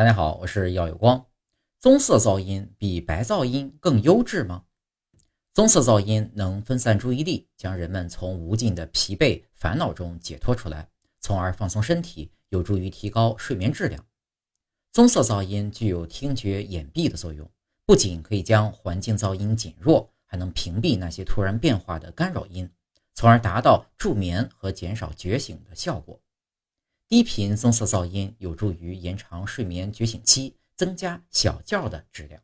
大家好，我是耀有光。棕色噪音比白噪音更优质吗？棕色噪音能分散注意力，将人们从无尽的疲惫烦恼中解脱出来，从而放松身体，有助于提高睡眠质量。棕色噪音具有听觉掩蔽的作用，不仅可以将环境噪音减弱，还能屏蔽那些突然变化的干扰音，从而达到助眠和减少觉醒的效果。低频棕色噪音有助于延长睡眠觉醒期，增加小觉的质量。